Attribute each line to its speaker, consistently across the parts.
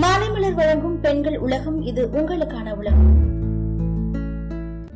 Speaker 1: மாலைமலர் வழங்கும் பெண்கள் உலகம் இது உங்களுக்கான உலகம்.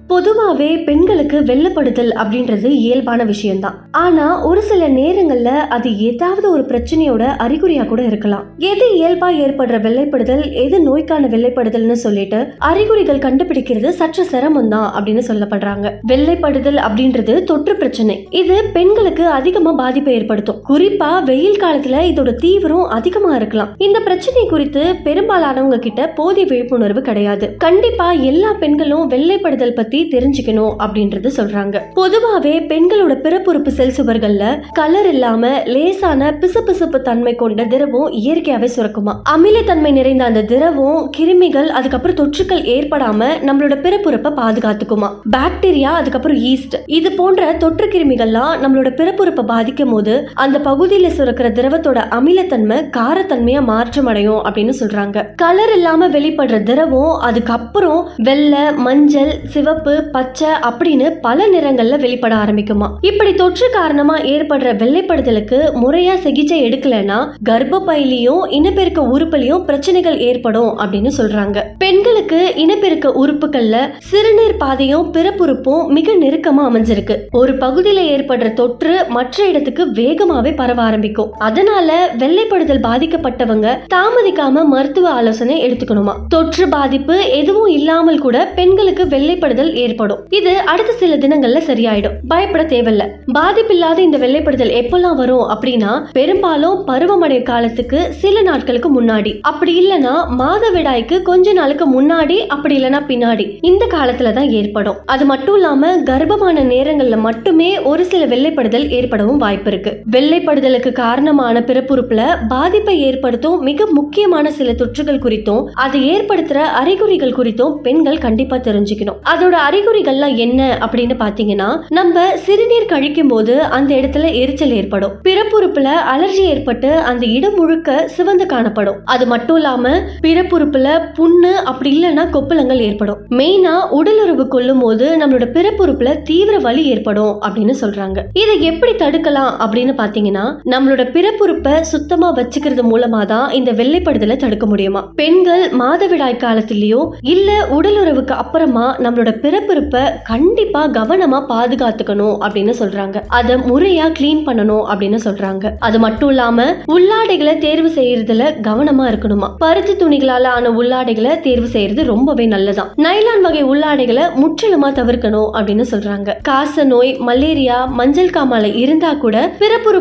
Speaker 2: பொதுவாகவே பெண்களுக்கு வெள்ளப்படுதல் அப்படின்றது இயல்பான விஷயம்தான். ஆனா ஒரு சில நேரங்கள்ல அது ஏதாவது ஒரு பிரச்சனையோட அறிகுறியா கூட இருக்கலாம். எது இயல்பா ஏற்படுற வெள்ளைப்படுதல் எது நோய்க்கான வெள்ளைப்படுதல்னு சொல்லிட்டு அறிகுறிகள் கண்டுபிடிக்கிறது சற்று சிரமம் தான் அப்படின்னு சொல்லப்படுறாங்க. வெள்ளைப்படுதல் அப்படின்றது தொற்று பிரச்சனை. இது பெண்களுக்கு அதிகமா பாதிப்பை ஏற்படுத்தும். குறிப்பா வெயில் காலத்துல இதோட தீவிரம் அதிகமா இருக்கலாம். இந்த பிரச்சனை குறித்து பெரும்பாலானவங்க கிட்ட போதிய விழிப்புணர்வு கிடையாது. கண்டிப்பா எல்லா பெண்களும் வெள்ளைப்படுதல் பத்தி தெரிஞ்சுக்கணும் அப்படின்றது சொல்றாங்க. பொதுவாவே பெண்களோட பிறப்புறுப்பு செல் சுவர்கள்ல கலர் இல்லாம லேசான பிசுபிசுப்பு தன்மை கொண்ட திரவம் இயற்கையாவே சுரக்குமா? அமிலத்தன்மை நிறைந்த அந்த திரவம் கிருமிகள் அதுக்கப்புறம் தொற்றுக்கள் ஏற்படாம நம்மளோட பிறப்புறுப்பை பாதுகாத்துக்குமா? பாக்டீரியா அதுக்கப்புறம் ஈஸ்ட் இது போன்ற தொற்று கிருமிகள்லாம் நம்மளோட பிறப்புறுப்பை பாதிக்கும் போது அந்த பகுதியில சுரக்கிற திரவத்தோட அமிலத்தன்மை காரத்தன்மையா மாற்றம் அடையும் அப்படின்னு சொல்றாங்க. கலர் இல்லாம வெளிப்படுற திரவம் அதுக்கப்புறம் வெள்ளை மஞ்சள் சிவப்பு பச்சை அப்படின்னு பல நிறங்கள்ல வெளிப்பட ஆரம்பிக்குமா. இப்படி தொற்று காரணமா ஏற்படுற வெள்ளைப்படுதலுக்கு முறையா சிகிச்சை எடுக்கலைன்னா கர்ப்பப்பையிலையும் இனப்பெருக்க உறுப்புலையும் பிரச்சனைகள் ஏற்படும் அப்படின்னு சொல்றாங்க. பெண்களுக்கு இனப்பெருக்க உறுப்புகள்ல சிறுநீர் பாதையும் பிறப்புறுப்பும் மிக நெருக்கமா அமைஞ்சிருக்கு. ஒரு பகுதியில ஏற்படுற தொற்று மற்ற இடத்துக்கு வேகமாவே பரவ ஆரம்பிக்கும். அதனால வெள்ளைப்படுதல் பாதிக்கப்பட்டவங்க தாமதிக்காம மருத்துவ ஆலோசனை எடுத்துக்கணுமா? தொற்று பாதிப்பு எதுவும் இல்லாமல் கூட பெண்களுக்கு வெள்ளைப்படுதல் ஏற்படும். இது அடுத்த சில தினங்கள்ல சரியாயிடும். பயப்பட தேவையில்ல. பாதிப்பில்லாத இந்த வெள்ளைப்படுதல் எப்பெல்லாம் வரும் அப்படின்னா பெரும்பாலும் பருவமடை காலத்துக்கு சில நாட்களுக்கு முன்னாடி. அப்படி இல்லனா மாதவிடாய்க்கு கொஞ்ச நாளுக்கு முன்னாடி அப்படி இல்லனா பின்னாடி. இந்த காலத்துல தான் ஏற்படும். அது மட்டும் இல்லாம கர்ப்பமான நேரங்கள்ல மட்டுமே ஒரு சில வெள்ளைப்படுதல் ஏற்படவும் வாய்ப்பு இருக்கு. வெள்ளை வெள்ளைப்படுதலுக்கு காரணமான பிறப்புறுப்புல பாதிப்பை ஏற்படுத்தும் மிக முக்கியமான சில தொற்றுகள் குறித்தும் அதை ஏற்படுத்துற அறிகுறிகள் குறித்தும் பெண்கள் கண்டிப்பா தெரிஞ்சுக்கணும். அதோட அறிகுறிகள்லாம் என்ன அப்படின்னு பாத்தீங்கன்னா நம்ம சிறுநீர் கழிக்கும் போது அந்த இடத்துல எரிச்சல் ஏற்படும். பிறப்புறுப்புல அலர்ஜி ஏற்பட்டு அந்த இடம் முழுக்க சிவந்து காணப்படும். அது மட்டும் இல்லாம பிறப்புறுப்புல புண்ணு அப்படி இல்லைன்னா கொப்பளங்கள் ஏற்படும். மெயினா உடலுறவு கொள்ளும் போது நம்மளோட பிறப்புறுப்புல தீவிர வலி ஏற்படும் அப்படின்னு சொல்றாங்க. இதை எப்படி தடுக்கலாம் அப்படின்னு பாத்தீங்கன்னா நம்மளோட பிறப்புறுப்பை சுத்தமா வச்சுக்கிறது மூலமா தான் இந்த வெள்ளைப்படுதலை தடுக்க முடியுமா? பெண்கள் மாதவிடாய் காலத்திலயோ இல்ல உடலுறவுக்கு அப்புறமா நம்மளோட பிறப்புறுப்பை கண்டிப்பா கவனமா பாதுகாத்துக்கணும் அப்படின்னு சொல்றாங்க. அதை முறையா கிளீன் பண்ணணும் அப்படின்னு சொல்றாங்க. அது மட்டும் இல்லாம உள்ளாடைகளை தேர்வு செய்யறதுல கவனமா இருக்கணுமா? பருத்தி துணிகளால ஆன உள்ளாடைகளை தேர்வு செய்யறது ரொம்பவே நல்லதான். நைலான் வகை உள்ளாடைகளை முற்றிலுமா தவிர்க்கணும் அப்படின்னு சொல்றாங்க. காச நோய் மலேரியா மஞ்சள் காமாலை இருந்தா கூட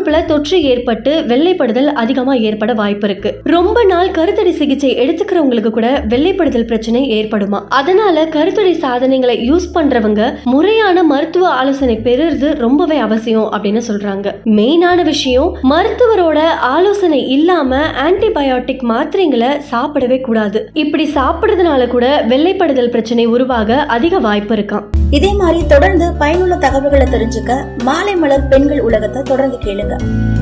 Speaker 2: உறுப்புல தொற்று ஏற்பட்டு வெள்ளைப்படுதல் அதிகமா ஏற்பட வாய்ப்பு இருக்கு ரொம்ப நாள் கருத்தடை சிகிச்சை எடுத்துக்கிறவங்களுக்கு கூட வெள்ளைப்படுதல் பிரச்சனை ஏற்படுமா? அதனால கருத்தடை சாதனைகளை யூஸ் பண்றவங்க முறையான மருத்துவ ஆலோசனை பெறுறது ரொம்பவே அவசியம் அப்படின்னு சொல்றாங்க. மெயினான விஷயம் மருத்துவரோட ஆலோசனை இல்லாம ஆன்டிபயோட்டிக் மாத்திரைங்களை சாப்பிடவே கூடாது. இப்படி சாப்பிடுறதுனால கூட வெள்ளைப்படுதல் பிரச்சனை உருவாக அதிக வாய்ப்பு இருக்காம்.
Speaker 1: இதே மாதிரி தொடர்ந்து பயனுள்ள தகவல்களை தெரிஞ்சுக்க மாலை மலர் பெண்கள் உலகத்தை தொடர்ந்து கேளுங்க. Yeah.